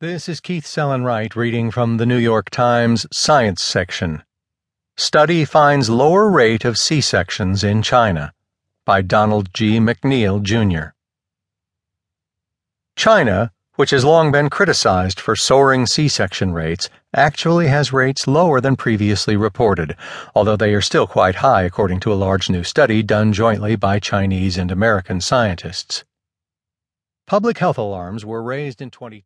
This is Keith Sellon-Wright reading from the New York Times Science section. Study finds lower rate of C sections in China by Donald G. McNeil, Jr. China, which has long been criticized for soaring C section rates, actually has rates lower than previously reported, although they are still quite high according to a large new study done jointly by Chinese and American scientists. Public health alarms were raised in 2010.